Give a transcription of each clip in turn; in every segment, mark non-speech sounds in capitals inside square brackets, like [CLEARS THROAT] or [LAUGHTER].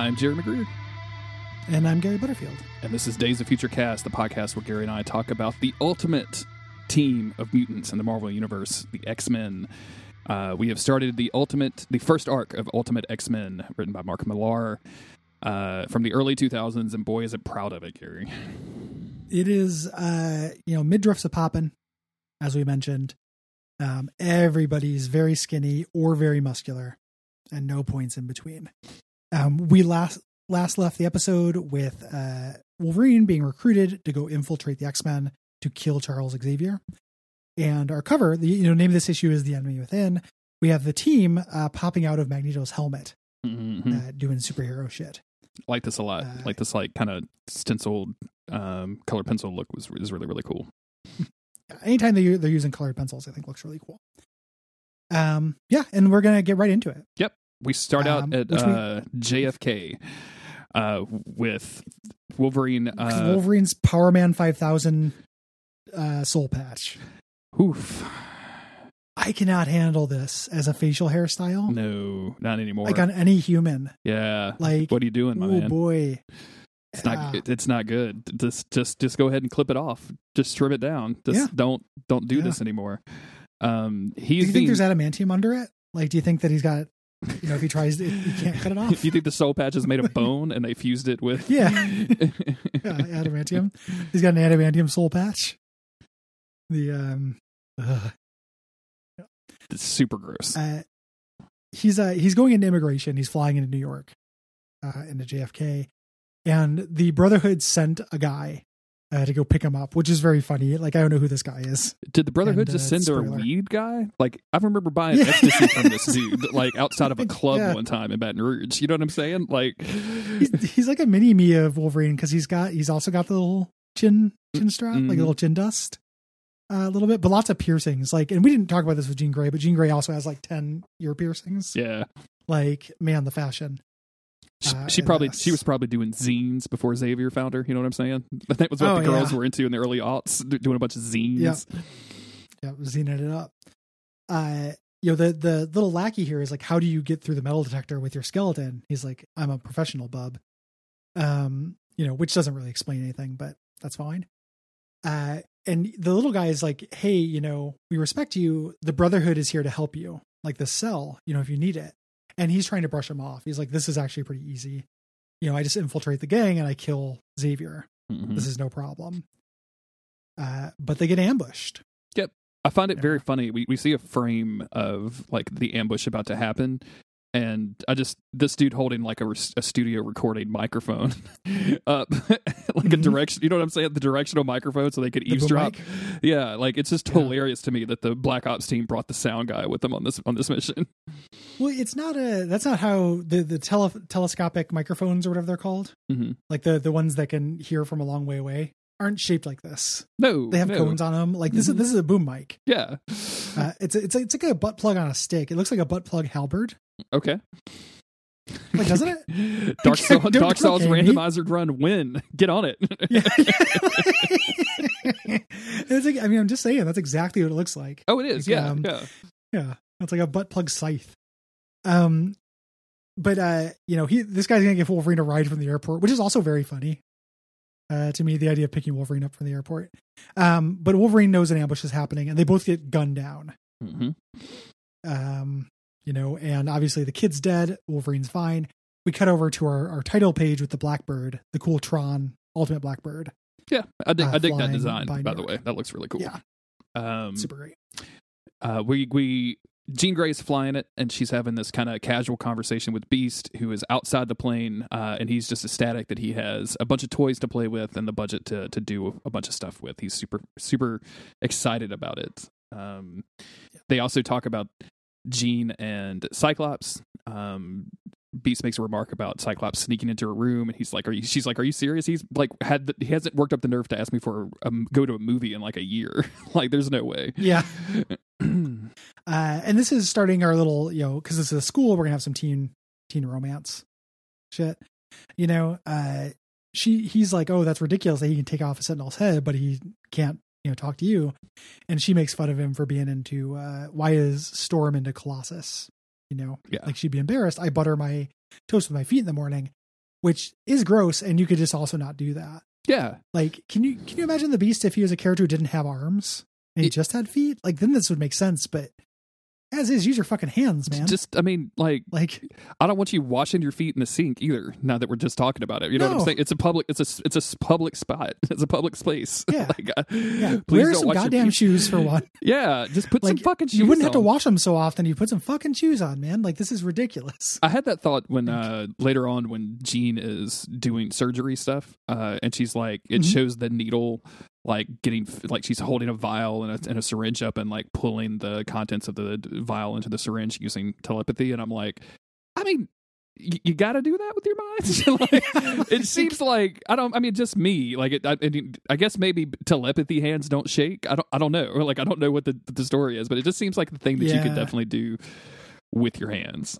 I'm Jerry McGreer, And I'm Gary Butterfield. and this is Days of Future Cast, the podcast where Gary and I talk about the ultimate team of mutants in the Marvel Universe, the X Men. Uh, we have started the ultimate, the first arc of Ultimate X Men, written by Mark Millar, uh, from the early 2000s, and boy, is it proud of it, Gary. It is, uh, you know, midriffs a poppin', as we mentioned. Um, everybody's very skinny or very muscular, and no points in between. Um, we last last left the episode with uh, Wolverine being recruited to go infiltrate the X Men to kill Charles Xavier, and our cover, the you know, name of this issue is "The Enemy Within." We have the team uh, popping out of Magneto's helmet, Mhm. uh, doing superhero shit. like this a lot. Uh, like this, like kind of stenciled um, color pencil look was is really really cool. [LAUGHS] anytime they they're using colored pencils, I think looks really cool. Um, yeah, and we're gonna get right into it. We start out Um, at which we- uh, JFK uh, with Wolverine. Uh, Wolverine's Power Man five thousand uh, soul patch. oof. I cannot handle this as a facial hairstyle, No, not anymore. like on any human. yeah. Like, What are you doing, my oh man? boy, It's not. Ah. it- it's not good. Just, just, just go ahead and clip it off. Just trim it down. Just Yeah. don't, don't do Yeah. this anymore. Um, he's. do you think being. there's adamantium under it? Like, do you think that he's got, you know, if he tries, to, he can't cut it [LAUGHS] off? If you think the soul patch is made of bone and they fused it with? Yeah. [LAUGHS] yeah, adamantium. He's got an adamantium soul patch. The um, ugh. it's super gross. uh, he's uh he's going into immigration. He's flying into New York, uh, into JFK, and the Brotherhood sent a guy uh, to go pick him up, which is very funny. Like I don't know who this guy is. Did the Brotherhood and, just uh, send their weed guy? Like I remember buying Yeah. ecstasy from this [LAUGHS] dude, like outside of a [LAUGHS] club Yeah. one time in Baton Rouge. You know what I'm saying? Like, He's, he's like a mini me of Wolverine because he's got he's also got the little chin chin strap, like Mhm. a little chin dust. uh, a little bit, but lots of piercings. Like, and we didn't talk about this with Jean Grey, but Jean Grey also has like ten ear piercings. yeah, Like, man, the fashion. She, Uh, she probably she was probably doing zines before Xavier found her. You know what I'm saying? [LAUGHS] That was what Oh, the girls yeah. were into in the early aughts, doing a bunch of zines. Yeah. Yeah, zening it up. Uh, you know, the the little lackey here is like, how do you get through the metal detector with your skeleton? He's like, I'm a professional, bub. Um, you know, which doesn't really explain anything, but that's fine. Uh, and the little guy is like, hey, you know, we respect you. The Brotherhood is here to help you, like the cell, you know, if you need it. And he's trying to brush him off. He's like, this is actually pretty easy. You know, I just infiltrate the gang and I kill Xavier. Mhm. This is no problem. Uh, but they get ambushed. Yep. I find it very funny. We we see a frame of like the ambush about to happen, and I just this dude holding like a, a studio recording microphone up, [LAUGHS] [LAUGHS] like a Mhm. direction. You know what I'm saying? The directional microphone, so they could The eavesdrop. Yeah, like it's just Yeah. hilarious to me that the Black Ops team brought the sound guy with them on this on this mission. [LAUGHS] Well, it's not a. That's not how the the tele, telescopic microphones or whatever they're called, Mhm. like the the ones that can hear from a long way away, aren't shaped like this. No, They have no. cones on them. Like this Mhm. is this is a boom mic. Yeah. Uh, it's a, it's a, it's like a butt plug on a stick. It looks like a butt plug halberd. Okay. Like doesn't it? [LAUGHS] Dark Soul, Dark Souls okay, randomizer run win. [LAUGHS] Get on it. Yeah. [LAUGHS] it's like, I mean, I'm just saying that's exactly what it looks like. oh, it is. Like, Yeah, um, yeah. Yeah, it's like a butt plug scythe. Um, but uh, you know, he this guy's gonna give Wolverine a ride from the airport, which is also very funny. Uh, to me, the idea of picking Wolverine up from the airport. Um, but Wolverine knows an ambush is happening, and they both get gunned down. hmm Um, you know, and obviously the kid's dead. Wolverine's fine. We cut over to our, our title page with the Blackbird, the cool Tron Ultimate Blackbird. Yeah, I dig, uh, I dig that design. by By the way, that looks really cool. Yeah. Um, Super great. uh, we we Jean Grey's flying it, and she's having this kind of casual conversation with Beast, who is outside the plane, uh, and he's just ecstatic that he has a bunch of toys to play with and the budget to to do a bunch of stuff with. He's super super excited about it. Um, they also talk about Jean and Cyclops. Um, Beast makes a remark about Cyclops sneaking into her room, and he's like, "Are you?" She's like, "Are you serious?" He's like, "Had the, he hasn't worked up the nerve to ask me for a, go to a movie in like a year. [LAUGHS] like, there's no way." Yeah. [CLEARS THROAT] Uh, and this is starting our little, you know, because this is a school, we're gonna have some teen teen romance shit. You know, uh, she he's like, oh, that's ridiculous that he can take off a Sentinel's head, but he can't, you know, talk to you. And she makes fun of him for being into uh, why is Storm into Colossus? You know, Yeah. like she'd be embarrassed. I butter my toast with my feet in the morning. which is gross, and you could just also not do that. Yeah, Like, can you can you imagine the Beast if he was a character who didn't have arms and he It- just had feet? Like, then this would make sense. But as is, use your fucking hands, man. just I mean, like like, I don't want you washing your feet in the sink either. Now that we're just talking about it, you know what I'm saying? It's a public, it's a, it's a public spot. [LAUGHS] It's a public space. [LAUGHS] Yeah. like, uh, yeah, please wear don't some wash goddamn shoes for one. [LAUGHS] Yeah, just put some fucking shoes. you wouldn't have to on. wash them so often. You put some fucking shoes on, man. Like, this is ridiculous. I had that thought when uh later on when Jean is doing surgery stuff, uh, and she's like, it Mhm. shows the needle like getting like she's holding a vial and a, and a syringe up and like pulling the contents of the vial into the syringe using telepathy, and I'm like, I mean. You, you got to do that with your mind. [LAUGHS] [LAUGHS] like, it seems like I don't. I mean, just me. Like, it, I, I I guess maybe telepathy hands don't shake. I don't. I don't know. Or [LAUGHS] like, I don't know what the the story is, but it just seems like the thing that you could definitely do with your hands.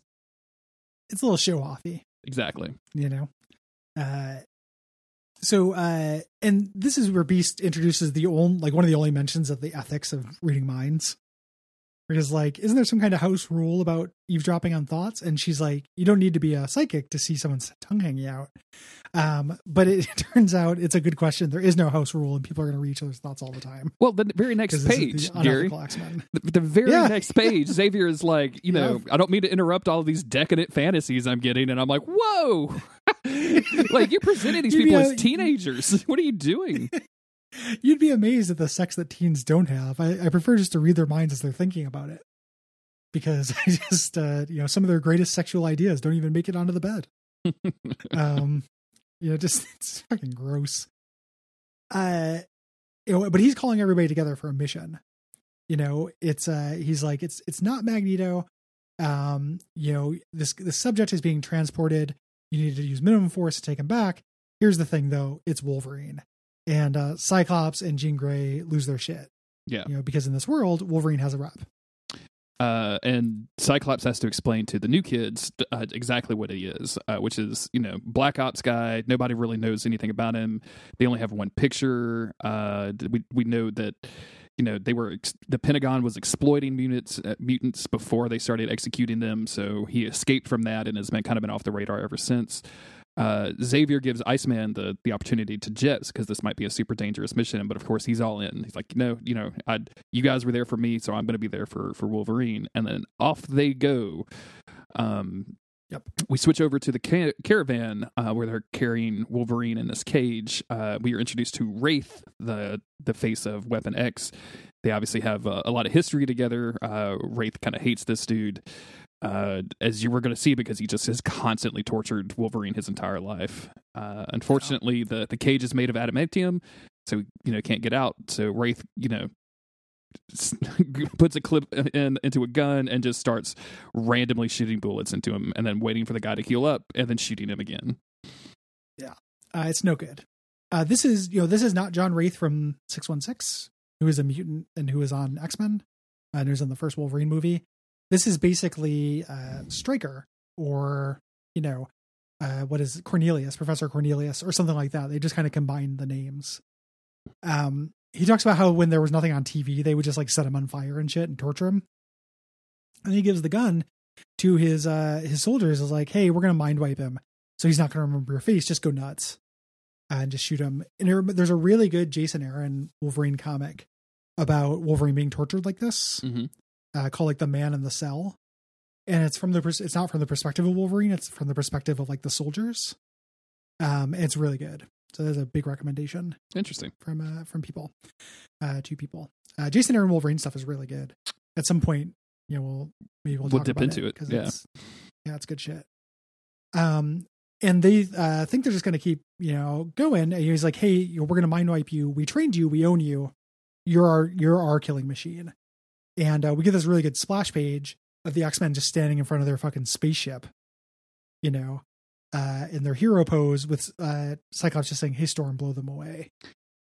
It's a little show offy. Exactly. you know uh so uh and this is where beast introduces the only like one of the only mentions of the ethics of reading minds because like isn't there some kind of house rule about eavesdropping on thoughts and she's like you don't need to be a psychic to see someone's tongue hanging out um but it [LAUGHS] turns out it's a good question there is no house rule and people are going to read each other's thoughts all the time Well, the very next page, the Gary. The, the very Yeah. next page, [LAUGHS] Xavier is like, you know, I don't mean to interrupt all of these decadent fantasies I'm getting, and I'm like, whoa, [LAUGHS] like you're presenting these people as teenagers. What are you doing? You'd be amazed at the sex that teens don't have. I, I prefer just to read their minds as they're thinking about it. Because [LAUGHS] i just uh you know some of their greatest sexual ideas don't even make it onto the bed. [LAUGHS] Um you know just [LAUGHS] it's fucking gross. Uh you know but he's calling everybody together for a mission. You know it's uh he's like it's it's not magneto. Um you know this the subject is being transported. You need to use minimum force to take him back. Here's the thing though. It's wolverine and uh cyclops and jean grey lose their shit Yeah. you know because in this world wolverine has a rep Uh, and Cyclops has to explain to the new kids uh, exactly what he is, uh, which is, you know, Black Ops guy. Nobody really knows anything about him. They only have one picture. Uh, we we know that, you know, they were ex- the Pentagon was exploiting mutants uh, mutants before they started executing them. So he escaped from that and has been kind of been off the radar ever since. Uh, Xavier gives Iceman the the opportunity to jet because this might be a super dangerous mission, but of course he's all in. He's like, you know, you know, I you guys were there for me, so I'm going to be there for for Wolverine, and then off they go. Um, Yep. We switch over to the ca- caravan uh, where they're carrying Wolverine in this cage. Uh, we are introduced to Wraith, the the face of Weapon X. They obviously have uh, a lot of history together. Uh, Wraith kind of hates this dude, uh, as you were going to see, because he just has constantly tortured Wolverine his entire life. Uh, unfortunately, the the cage is made of adamantium, so you know can't get out. So Wraith, you know, [LAUGHS] puts a clip in into a gun and just starts randomly shooting bullets into him, and then waiting for the guy to heal up, and then shooting him again. Yeah, uh, it's no good. Uh, this is you know this is not John Wraith from Six One Six, who is a mutant and who is on X Men, and who's in the first Wolverine movie. This is basically uh, Stryker or you know uh, what is? Cornelius, Professor Cornelius, or something like that. They just kind of combined the names. Um, he talks about how when there was nothing on TV, they would just like set him on fire and shit and torture him. And he gives the gun to his uh his soldiers is like, hey, we're gonna mind wipe him, so he's not gonna remember your face. Just go nuts and just shoot him. And there- there's a really good Jason Aaron Wolverine comic about Wolverine being tortured like this, Mm-hmm. Uh, called like the Man in the Cell, and it's from the pers- it's not from the perspective of Wolverine. It's from the perspective of like the soldiers. Um, it's really good. So there's a big recommendation Interesting. from uh from people, uh, two people. Uh, Jason Aaron Wolverine stuff is really good. At some point, you know, we'll maybe we'll, We'll talk dip about into it, because yeah. it's yeah, it's good shit. Um, and they uh think they're just gonna keep you know going. And he's like, hey, you know, we're gonna mind wipe you. We trained you. We own you. You're our you're our killing machine. And uh, we get this really good splash page of the X Men just standing in front of their fucking spaceship, you know, uh, in their hero pose with uh, Cyclops just saying, "Hey, Storm, blow them away."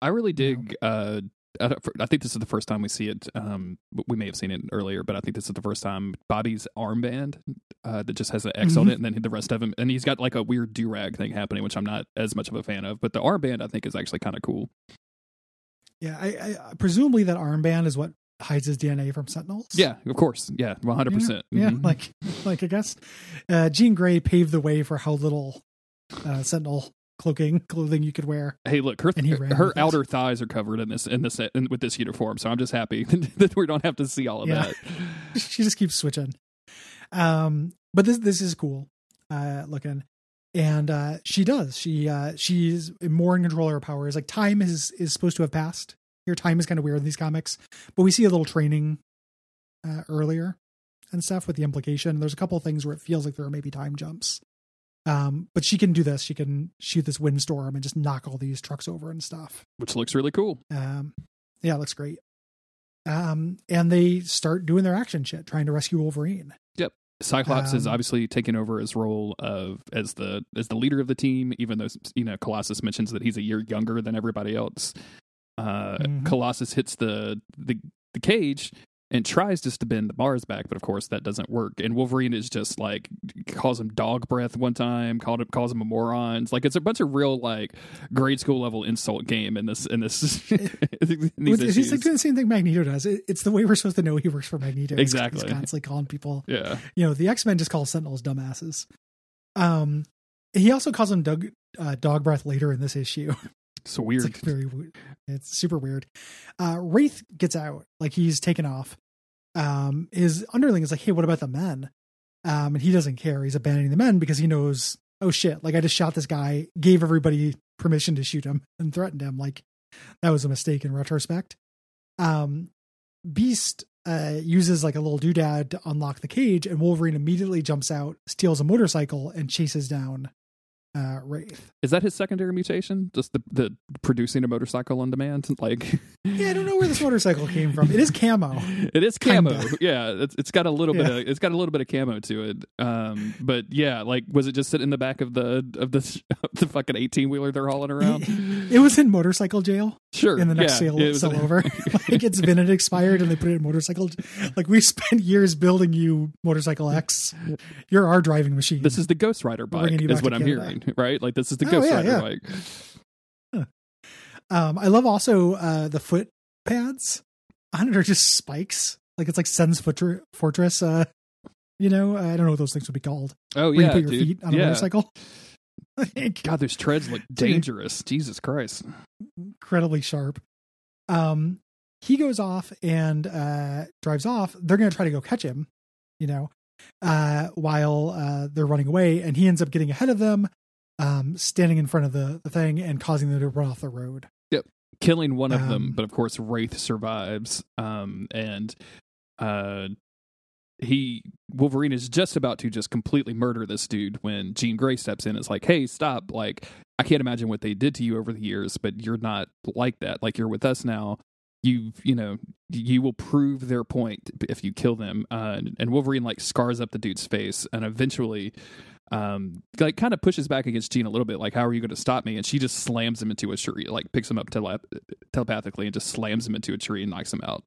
I really dig. Uh, I, don't- I think this is the first time we see it. Um, we may have seen it earlier, but I think this is the first time Bobby's armband uh, that just has an X on Mhm. it, and then the rest of him, and he's got like a weird do rag thing happening, which I'm not as much of a fan of. But the armband, I think, is actually kind of cool. Yeah, I, I presumably that armband is what hides his DNA from Sentinels. Yeah, of course. Yeah, 100. percent yeah, Mhm. like like I guess uh, Jean Grey paved the way for how little uh, Sentinel cloaking clothing you could wear. Hey, look, her he her with it. outer thighs are covered in this in this in, with this uniform, so I'm just happy [LAUGHS] that we don't have to see all of Yeah. that. [LAUGHS] she just keeps switching. Um, but this this is cool uh, looking, and uh, she does. She uh, she's more in control of her powers. Like time is is supposed to have passed. Here, time is kind of weird in these comics, but we see a little training uh, earlier and stuff with the implication. There's a couple of things where it feels like there are maybe time jumps. Um, but she can do this. She can shoot this windstorm and just knock all these trucks over and stuff. Which looks really cool. Um, yeah, it looks great. Um, and they start doing their action shit, trying to rescue Wolverine. Yep. Cyclops is Um, obviously taken over his role of as the as the leader of the team, even though you know Colossus mentions that he's a year younger than everybody else. Uh, Mhm. Colossus hits the, the the cage and tries just to bend the bars back, but of course that doesn't work. And Wolverine is just like calls him dog breath one time, called him calls him a moron. It's like it's a bunch of real like grade school level insult game in this in this [LAUGHS] in these issues. like doing the same thing Magneto does. It, it's the way we're supposed to know he works for Magneto. Exactly. He's constantly calling people. yeah, You know, the X Men just call Sentinels dumbasses. Um, he also calls him dog, uh, dog breath later in this issue. [LAUGHS] it's weird. It's like [LAUGHS] very weird. It's super weird. Uh, Wraith gets out, like he's taken off. Um, his underling is like, "Hey, what about the men?" Um, and he doesn't care. He's abandoning the men because he knows, oh shit, like I just shot this guy, gave everybody permission to shoot him, and threatened him. Like that was a mistake in retrospect. Um, Beast uh, uses like a little doodad to unlock the cage, and Wolverine immediately jumps out, steals a motorcycle, and chases down uh, Wraith. Is that his secondary mutation? Just the the producing a motorcycle on demand? [LAUGHS] Like, Yeah, I don't know where this motorcycle came from. It is camo. [LAUGHS] it is camo. Kinda. Yeah, it's it's got a little bit of it's got a little bit of camo to it. Um, but yeah, like, was it just sitting in the back of the of the [LAUGHS] of the fucking eighteen wheeler they're hauling around? It was in motorcycle jail sure. in the next yeah, sale it sell [LAUGHS] over. like it's been it expired and they put it in motorcycle. Like we spent years building you motorcycle X. You're our driving machine. This is the Ghost Rider bike, is what I'm hearing, right? Like this is the Oh, Ghost yeah, Rider yeah. bike. um, I love also uh, the foot pads on it are just spikes. Like it's like Sen's Fortre- Fortress. Uh, you know, I don't know what those things would be called. Oh yeah, you put your dude. feet on a yeah. motorcycle. Like, God, those treads look [LAUGHS] dangerous. Jesus Christ. incredibly sharp. Um, he goes off and uh, drives off. They're going to try to go catch him, you know, uh, while uh, they're running away. And he ends up getting ahead of them, um, standing in front of the, the thing and causing them to run off the road. Yep. Killing one of them, Um, but of course Wraith survives. Um, and uh, he Wolverine is just about to just completely murder this dude when Jean Grey steps in. It's like, hey, stop! Like, I can't imagine what they did to you over the years, but you're not like that. Like, you're with us now. You, you know, you will prove their point if you kill them. Uh, and, and Wolverine like scars up the dude's face, and eventually um like kind of pushes back against Jean a little bit like how are you going to stop me and she just slams him into a tree like picks him up telep- telepathically and just slams him into a tree and knocks him out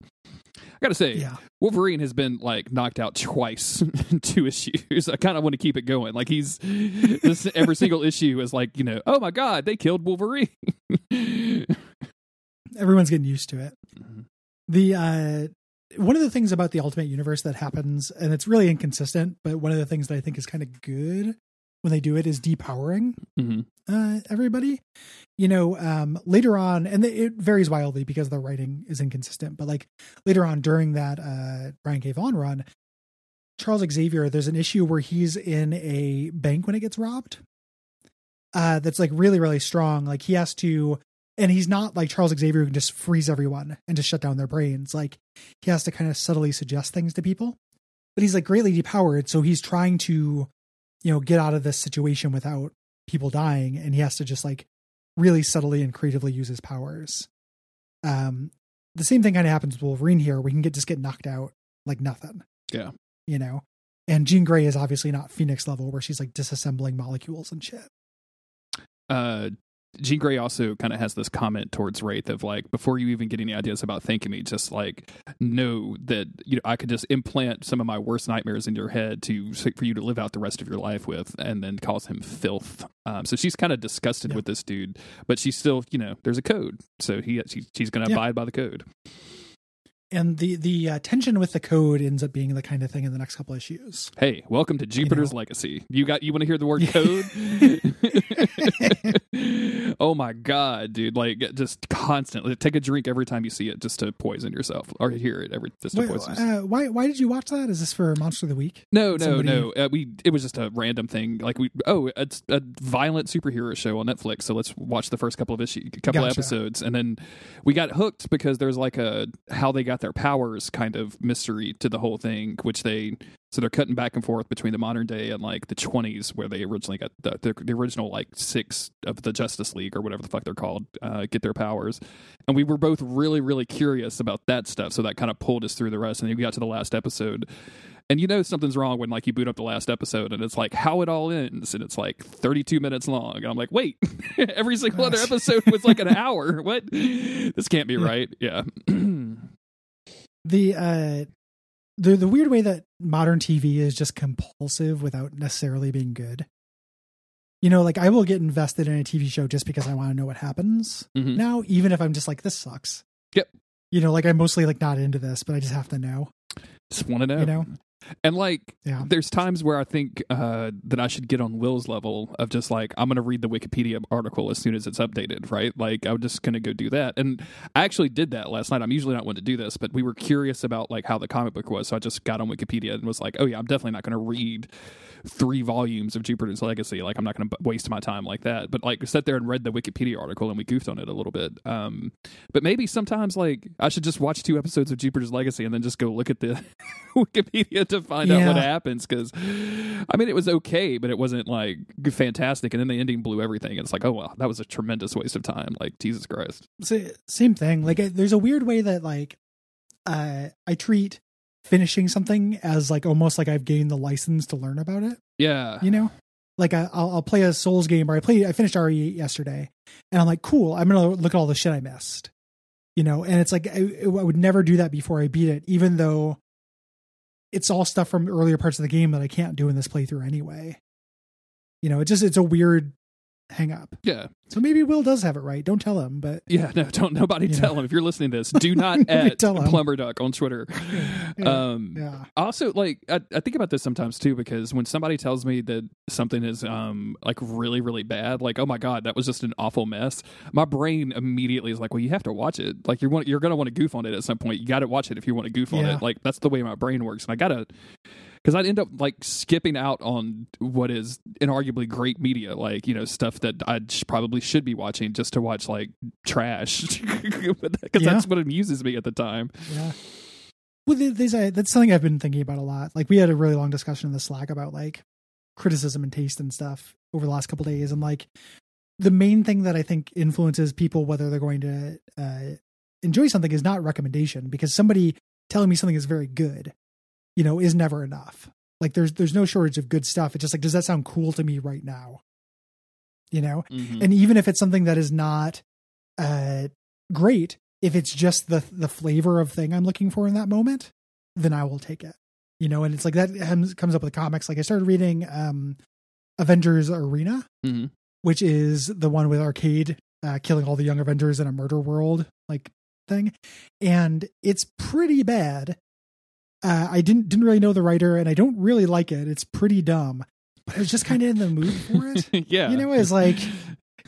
i gotta say Yeah. wolverine has been like knocked out twice [LAUGHS] in two issues i kind of want to keep it going like he's this every single issue is like you know oh my god they killed wolverine [LAUGHS] Everyone's getting used to it. Mhm. The, uh, one of the things about the Ultimate Universe that happens, and it's really inconsistent, but one of the things that I think is kind of good when they do it is depowering Mhm. uh, everybody. You know, um, later on, and it varies wildly because the writing is inconsistent. But like later on during that uh, Brian K. Vaughan run, Charles Xavier, there's an issue where he's in a bank when it gets robbed. Uh, that's like really, really strong. Like he has to, and he's not like Charles Xavier who can just freeze everyone and just shut down their brains. Like he has to kind of subtly suggest things to people. But he's like greatly depowered, so he's trying to, you know, get out of this situation without people dying and he has to just like really subtly and creatively use his powers um the same thing kind of happens with wolverine here we can get just get knocked out like nothing Yeah. you know and jean grey is obviously not phoenix level where she's like disassembling molecules and shit uh Jean Grey also kind of has this comment towards Wraith of like, before you even get any ideas about thanking me, just like know that you know I could just implant some of my worst nightmares in your head to for you to live out the rest of your life with, and then calls him filth. Um, so she's kind of disgusted Yeah. with this dude, but she's still, you know, there's a code, so he she, she's going to Yeah. abide by the code. and the the uh, tension with the code ends up being the kind of thing in the next couple issues Hey, welcome to Jupiter's Legacy. You got you want to hear the word [LAUGHS] code? [LAUGHS] [LAUGHS] oh my god, dude! Like just constantly take a drink every time you see it, just to poison yourself, or hear it every just to Wait, poison. yourself. uh, why why did you watch that? Is this for Monster of the Week? No, no, somebody- no. Uh, we it was just a random thing. Like we oh, it's a violent superhero show on Netflix. So let's watch the first couple of issue, couple of Gotcha. episodes, and then we got hooked because there's like a how they got their powers kind of mystery to the whole thing, which they so they're cutting back and forth between the modern day and like the 20s where they originally got the the, the original like six of the Justice League or whatever the fuck they're called uh, get their powers, and we were both really really curious about that stuff. So that kind of pulled us through the rest, and then we got to the last episode. And you know something's wrong when like you boot up the last episode and it's like how it all ends and it's like 32 minutes long. And I'm like wait [LAUGHS] every single other episode was like an [LAUGHS] hour? What? This can't be right. Yeah. [CLEARS THROAT] The uh the the weird way that modern TV is just compulsive without necessarily being good. You know, like I will get invested in a TV show just because I want to know what happens. Mhm. Now, even if I'm just like this sucks. Yep. You know, like I'm mostly like not into this, but I just have to know. just want to know You know? And like Yeah. there's times where I think uh, that I should get on Will's level of just like I'm going to read the Wikipedia article as soon as it's updated, right? Like I'm just going to go do that. And I actually did that last night. I'm usually not one to do this, but we were curious about like how the comic book was, so I just got on Wikipedia and was like, oh yeah, I'm definitely not going to read three volumes of Jupiter's Legacy. Like I'm not going to waste my time like that. But like sat there and read the Wikipedia article and we goofed on it a little bit. Um, but maybe sometimes like I should just watch two episodes of Jupiter's Legacy and then just go look at the [LAUGHS] Wikipedia to find out what happens because I mean it was okay, but it wasn't like fantastic. And then the ending blew everything. It's like oh well, that was a tremendous waste of time. Like Jesus Christ. Sa- same thing. Like there's a weird way that like uh I treat finishing something as like almost like I've gained the license to learn about it. Yeah, you know like I, I'll, I'll play a souls game or i play i finished re yesterday and i'm like cool i'm gonna look at all the shit i missed you know and it's like I, I would never do that before i beat it even though it's all stuff from earlier parts of the game that i can't do in this playthrough anyway. You know it just it's a weird hang up yeah, so maybe will does have it right don't tell him but yeah. No, don't nobody You tell him if you're listening to this. Do [LAUGHS] not at. Plumber Duck on Twitter. [LAUGHS] yeah, Um, yeah. also like I, I think about this sometimes too because when somebody tells me that something is um like really really bad like oh my god that was just an awful mess my brain immediately is like well you have to watch it like you're want, you're gonna want to goof on it at some point you got to watch it if you want to goof on Yeah. it like that's the way my brain works and I gotta because I'd end up like skipping out on what is inarguably great media, like you know stuff that I sh- probably should be watching just to watch like trash, [LAUGHS] because Yeah. that's what amuses me at the time. Yeah. Well, there- there's a, that's something I've been thinking about a lot. Like we had a really long discussion in the Slack about like criticism and taste and stuff over the last couple days, and like the main thing that I think influences people whether they're going to uh, enjoy something is not recommendation because somebody telling me something is very good, you know, is never enough. Like there's there's no shortage of good stuff. It's just like does that sound cool to me right now? You know, Mhm. and even if it's something that is not uh great if it's just the the flavor of thing i'm looking for in that moment then i will take it you know and it's like that comes up with comics like i started reading um avengers arena Mhm. which is the one with arcade uh killing all the young avengers in a murder world like thing and it's pretty bad uh i didn't didn't really know the writer and i don't really like it. It's pretty dumb. But i was just kind of in the mood for [LAUGHS] it. Yeah, you know, it's like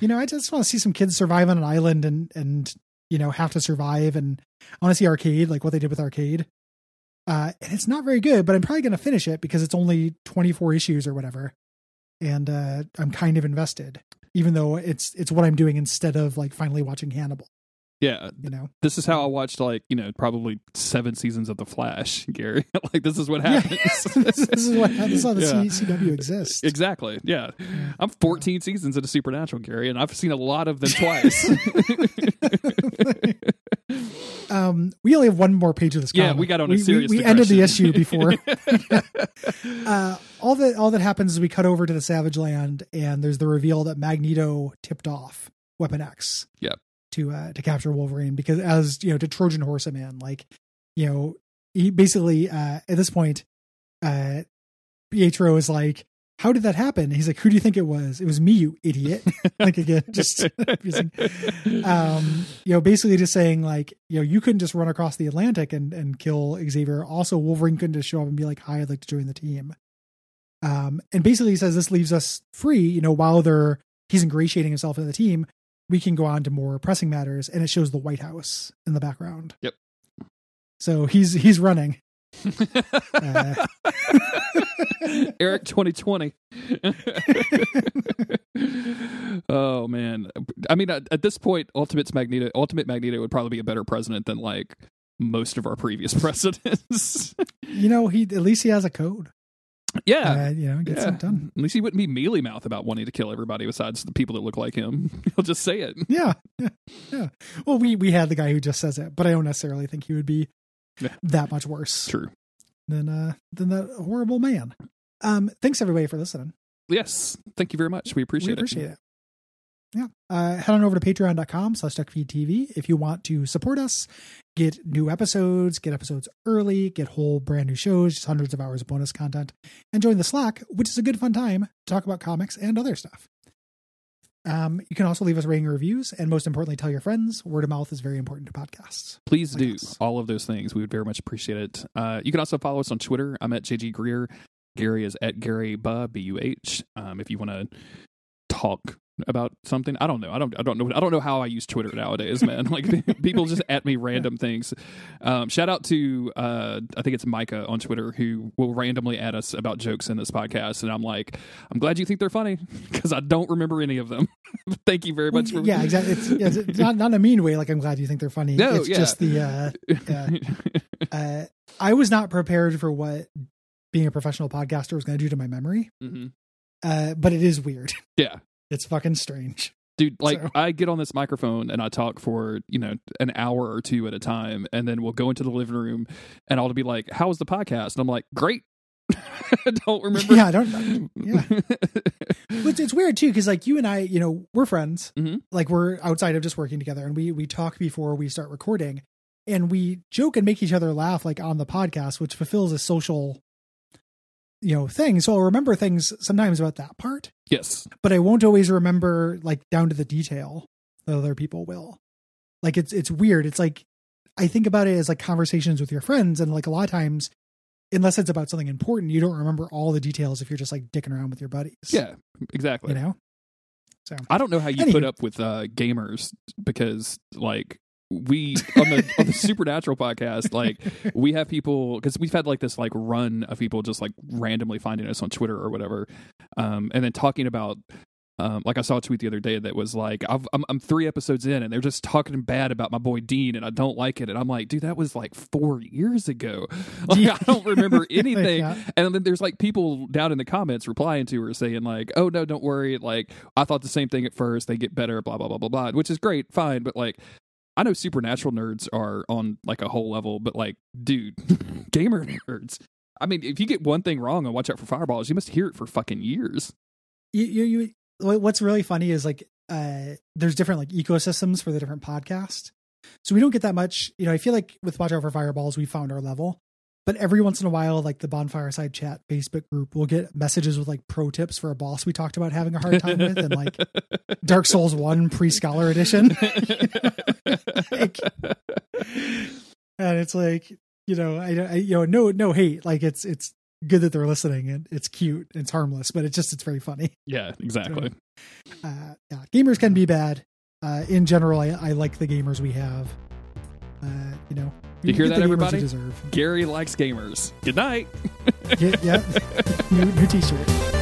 you know, I just want to see some kids survive on an island and and you know have to survive, and I want to see arcade like what they did with arcade. Uh, and it's not very good, but I'm probably going to finish it because it's only 24 issues or whatever, and uh, I'm kind of invested, even though it's it's what I'm doing instead of like finally watching Hannibal. Yeah. You know, This is how I watched like you know probably seven seasons of The Flash, [LAUGHS] Gary. like this is what Yeah. happens. this, [LAUGHS] this is what this is how the Yeah. CW exists. Exactly. Yeah. I'm 14 seasons into Supernatural, Gary, and I've seen a lot of them [LAUGHS] twice. um, we only have one more page of this. Yeah, we got on a we, serious We, we ended the issue before. uh, all that all that happens is we cut over to the Savage Land, and there's the reveal that Magneto tipped off Weapon X. Yep. To uh, to capture Wolverine because as you know to Trojan horse him in like you know he basically uh, at this point uh, Pietro is like. How did that happen? He's like, "Who do you think it was? It was me, you idiot!" [LAUGHS] like again, just um, you know, basically just saying like, you know, you couldn't just run across the Atlantic and and kill Xavier. Also, Wolverine couldn't just show up and be like, "Hi, I'd like to join the team." Um, and basically he says this leaves us free, you know, while they're he's ingratiating himself into the team, we can go on to more pressing matters, and it shows the White House in the background. Yep. So he's he's running. Uh, [LAUGHS] Erik 2020. [LAUGHS] oh man, I mean, at, at this point, Ultimate's Magneto, Ultimate Magneto would probably be a better president than like most of our previous [LAUGHS] presidents. you know, he at least he has a code. Yeah, Uh, you know, get yeah. it done. At least he wouldn't be mealy mouth about wanting to kill everybody besides the people that look like him. [LAUGHS] He'll just say it. Yeah, yeah, yeah. Well, we we had the guy who just says it, but I don't necessarily think he would be Yeah. that much worse True. than uh than that horrible man. Um, thanks everybody for listening. Yes. Thank you very much. We appreciate, we appreciate it. Yeah. Uh, head on over to patreon.com slash duckfeedtv if you want to support us, get new episodes, get episodes early, get whole brand new shows, just hundreds of hours of bonus content, and join the Slack, which is a good fun time to talk about comics and other stuff. Um, you can also leave us rating reviews, and most importantly, tell your friends. Word of mouth is very important to podcasts. Please I do guess. all of those things. We would very much appreciate it. Uh, you can also follow us on Twitter. I'm at JG Greer. Gary is at Gary Buh, B U H. Um, if you want to talk about something, I don't know. I don't. I don't know. I don't know how I use Twitter nowadays, man. [LAUGHS] Like people just at me random things. Um, shout out to uh, I think it's Micah on Twitter who will randomly at us about jokes in this podcast, and I'm like, I'm glad you think they're funny [LAUGHS] because I don't remember any of them. [LAUGHS] Thank you very much for yeah, exactly. It's, yeah, it's not not in a mean way. Like I'm glad you think they're funny. No, it's yeah. just the uh, uh, I was not prepared for what being a professional podcaster was going to do to my memory. Mhm. Uh, but it is weird. Yeah. It's fucking strange. dude like So- i get on this microphone and i talk for you know an hour or two at a time and then we'll go into the living room and i'll be like how was the podcast and i'm like great [LAUGHS] I don't remember Yeah, I don't. [LAUGHS] Yeah, it's, it's weird too because like you and I, you know, we're friends. Mhm. Like we're outside of just working together, and we we talk before we start recording, and we joke and make each other laugh like on the podcast, which fulfills a social, you know, thing. So I'll remember things sometimes about that part, yes but I won't always remember like down to the detail that other people will. Like it's it's weird. It's like I think about it as like conversations with your friends, and like a lot of times, unless it's about something important, you don't remember all the details if you're just like dicking around with your buddies. yeah exactly you know. So i don't know how you put up with uh gamers because like we on the on the [LAUGHS] supernatural podcast like we have people because we've had like this like run of people just like randomly finding us on twitter or whatever um and then talking about um, like I saw a tweet the other day that was like, I've, I'm, I'm three episodes in and they're just talking bad about my boy Dean and I don't like it. And I'm like, dude, that was like four years ago. [LAUGHS] Like, I don't remember [LAUGHS] anything. Yeah. And then there's like people down in the comments replying to her saying like, oh no, don't worry. Like I thought the same thing at first. They get better, blah, blah, blah, blah, blah, which is great. Fine. But like, I know supernatural nerds are on like a whole level, but like, dude, [LAUGHS] gamer nerds. I mean, if you get one thing wrong on Watch Out for Fireballs, you must hear it for fucking years. you, you, you what's really funny is like uh there's different like ecosystems for the different podcasts so we don't get that much you know i feel like with watch out for fireballs we found our level but every once in a while like the bonfire side chat facebook group will get messages with like pro tips for a boss we talked about having a hard time with and like [LAUGHS] dark souls 1 pre-scholar edition [LAUGHS] Like- and it's like you know I, I you know no no hate like it's it's good that they're listening and it's cute it's harmless but it's just it's very funny yeah, exactly. uh, yeah, gamers can be bad. Uh, in general, I, I like the gamers we have. Uh, you know, You hear that, everybody? Deserve. Gary likes gamers. Good night. Get, yeah, [LAUGHS] new, new T-shirt.